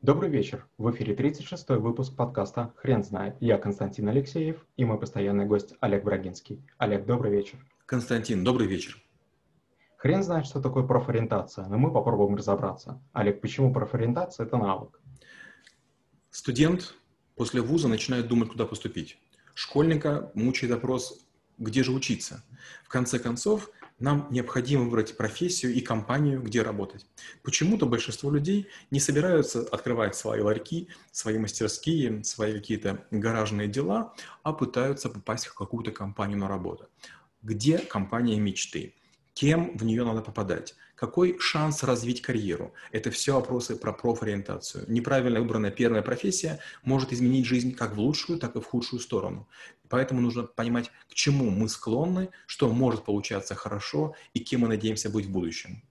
Добрый вечер. В эфире 36-й выпуск подкаста «Хрен знает». Я Константин Алексеев и мой постоянный гость Олег Брагинский. Олег, добрый вечер. Константин, добрый вечер. Хрен знает, что такое профориентация, но мы попробуем разобраться. Олег, почему профориентация – это навык? Студент после вуза начинает думать, куда поступить. Школьника мучает вопрос, где же учиться. В конце концов, нам необходимо выбрать профессию и компанию, где работать. Почему-то большинство людей не собираются открывать свои ларьки, свои мастерские, свои какие-то гаражные дела, а пытаются попасть в какую-то компанию на работу. Где компания мечты? Кем в нее надо попадать? Какой шанс развить карьеру? Это все вопросы про профориентацию. Неправильно выбранная первая профессия может изменить жизнь как в лучшую, так и в худшую сторону. Поэтому нужно понимать, к чему мы склонны, что может получаться хорошо и кем мы надеемся быть в будущем.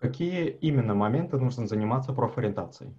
Какие именно моменты нужно заниматься профориентацией?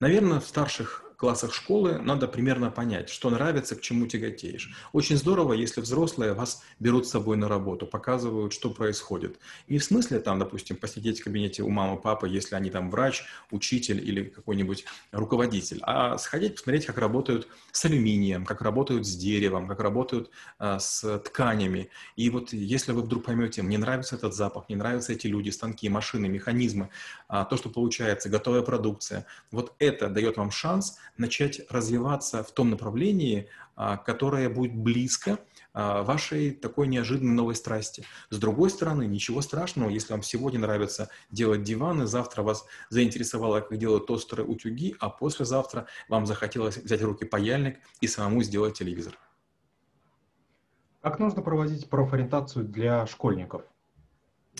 Наверное, в старших классах школы надо примерно понять, что нравится, к чему тяготеешь. Очень здорово, если взрослые вас берут с собой на работу, показывают, что происходит. И в смысле там, допустим, посидеть в кабинете у мамы, папы, если они там врач, учитель или какой-нибудь руководитель, а сходить посмотреть, как работают с алюминием, как работают с деревом, как работают а, с тканями. И вот если вы вдруг поймете, мне нравится этот запах, мне нравятся эти люди, станки, машины, механизмы, а, то, что получается, готовая продукция, вот это дает вам шанс начать развиваться в том направлении, а, которое будет близко а, вашей такой неожиданной новой страсти. С другой стороны, ничего страшного, если вам сегодня нравится делать диваны, завтра вас заинтересовало, как делают тостеры, утюги, а послезавтра вам захотелось взять в руки паяльник и самому сделать телевизор. Как нужно проводить профориентацию для школьников?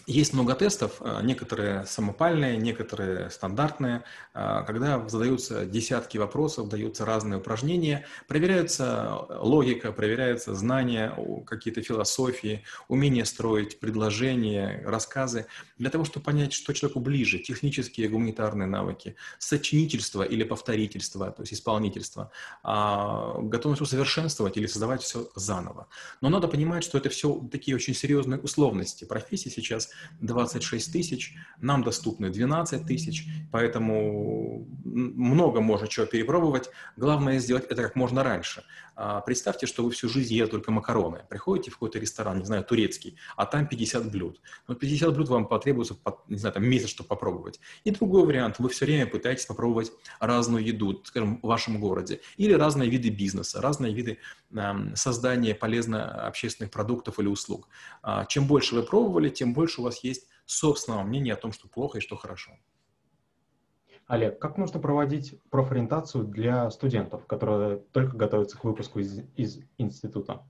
Есть много тестов, а, некоторые самопальные, некоторые стандартные, а, когда задаются десятки вопросов, даются разные упражнения, проверяется логика, проверяются знания, какие-то философии, умение строить предложения, рассказы, для того, чтобы понять, что человеку ближе, технические гуманитарные навыки, сочинительство или повторительство, то есть исполнительство, а, готовность усовершенствовать или создавать все заново. Но надо понимать, что это все такие очень серьезные условности. Профессии сейчас 26 тысяч, нам доступны 12 тысяч, поэтому много можно чего перепробовать. Главное сделать это как можно раньше. А, представьте, что вы всю жизнь ели только макароны. Приходите в какой-то ресторан, не знаю, турецкий, а там 50 блюд. Но 50 блюд вам потребуется, не знаю, там месяц, чтобы попробовать. И другой вариант, вы все время пытаетесь попробовать разную еду, скажем, в вашем городе. Или разные виды бизнеса, разные виды создания полезно общественных продуктов или услуг. А, чем больше вы пробовали, тем больше у вас есть собственного мнения о том, что плохо и что хорошо. Олег, как нужно проводить профориентацию для студентов, которые только готовятся к выпуску из, из института?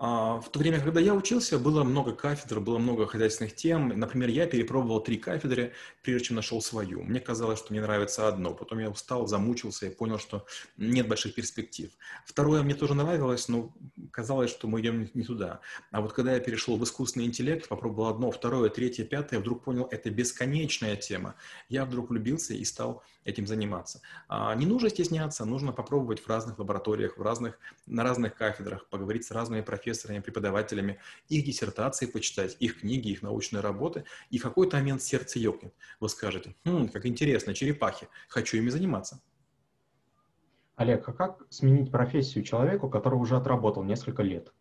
А, в то время, когда я учился, было много кафедр, было много хозяйственных тем. Например, я перепробовал три кафедры, прежде чем нашел свою. Мне казалось, что мне нравится одно. Потом я устал, замучился и понял, что нет больших перспектив. Второе мне тоже нравилось, но казалось, что мы идем не туда. А вот когда я перешел в искусственный интеллект, попробовал одно, второе, третье, пятое, вдруг понял, это бесконечная тема. Я вдруг влюбился и стал этим заниматься. А не нужно стесняться, нужно попробовать в разных лабораториях, в разных, на разных кафедрах, поговорить с разными профессорами, преподавателями, их диссертации почитать, их книги, их научные работы, и в какой-то момент сердце ёкнет. Вы скажете, хм, как интересно, черепахи, хочу ими заниматься. Олег, а как сменить профессию человеку, который уже отработал несколько лет?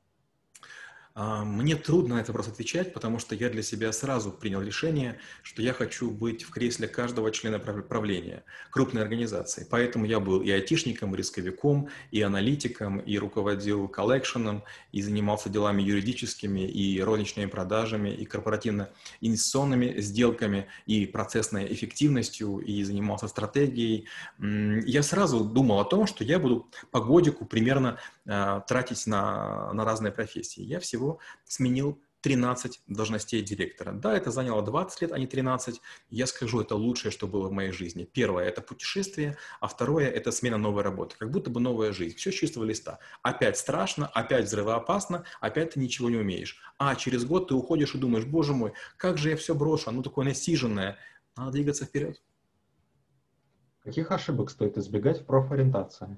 А, мне трудно на это вопрос отвечать, потому что я для себя сразу принял решение, что я хочу быть в кресле каждого члена правления крупной организации. Поэтому я был и айтишником, и рисковиком, и аналитиком, и руководил коллекшеном, и занимался делами юридическими, и розничными продажами, и корпоративно-инвестиционными сделками, и процессной эффективностью, и занимался стратегией. Я сразу думал о том, что я буду по годику примерно а, тратить на, на разные профессии. Я всего всего сменил 13 должностей директора. Да, это заняло 20 лет, а не 13. Я скажу, это лучшее, что было в моей жизни. Первое – это путешествие, а второе – это смена новой работы. Как будто бы новая жизнь. Все с чистого листа. Опять страшно, опять взрывоопасно, опять ты ничего не умеешь. А через год ты уходишь и думаешь, боже мой, как же я все брошу, оно такое насиженное. Надо двигаться вперед. Каких ошибок стоит избегать в профориентации?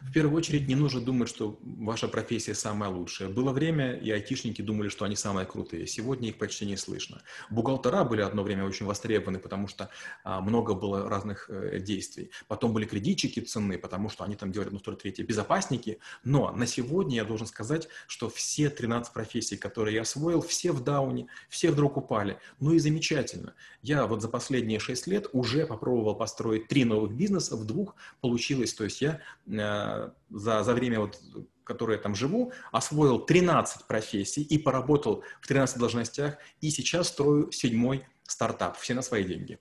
В первую очередь, не нужно думать, что ваша профессия самая лучшая. Было время, и айтишники думали, что они самые крутые. Сегодня их почти не слышно. Бухгалтера были одно время очень востребованы, потому что а, много было разных э, действий. Потом были кредитчики ценны, потому что они там делали одно, второе, третье. Безопасники. Но на сегодня я должен сказать, что все 13 профессий, которые я освоил, все в дауне, все вдруг упали. Ну и замечательно. Я вот за последние 6 лет уже попробовал построить три новых бизнеса, в двух получилось. То есть я за, за время, вот, которое я там живу, освоил 13 профессий и поработал в 13 должностях, и сейчас строю седьмой стартап, все на свои деньги.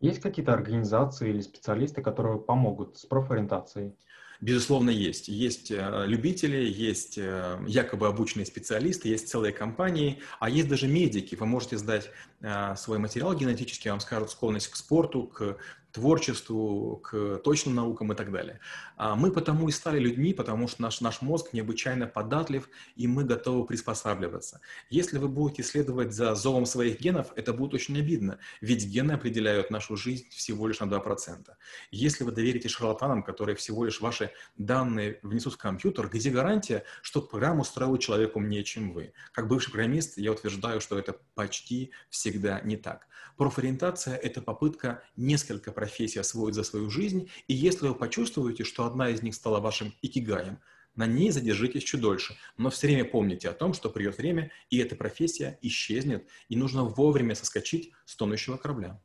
Есть какие-то организации или специалисты, которые помогут с профориентацией? Безусловно, есть. Есть э, любители, есть э, якобы обученные специалисты, есть целые компании, а есть даже медики. Вы можете сдать э, свой материал генетический, вам скажут склонность к спорту, к творчеству, к точным наукам и так далее. А мы потому и стали людьми, потому что наш, наш мозг необычайно податлив, и мы готовы приспосабливаться. Если вы будете следовать за зовом своих генов, это будет очень обидно, ведь гены определяют нашу жизнь всего лишь на 2%. Если вы доверите шарлатанам, которые всего лишь ваши данные внесут в компьютер, где гарантия, что программу строил человек умнее, чем вы? Как бывший программист, я утверждаю, что это почти всегда не так. Профориентация – это попытка несколько профессий освоить за свою жизнь, и если вы почувствуете, что одна из них стала вашим икигаем, на ней задержитесь чуть дольше, но все время помните о том, что придет время, и эта профессия исчезнет, и нужно вовремя соскочить с тонущего корабля.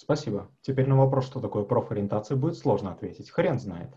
Спасибо. Теперь на вопрос, что такое профориентация, будет сложно ответить. Хрен знает.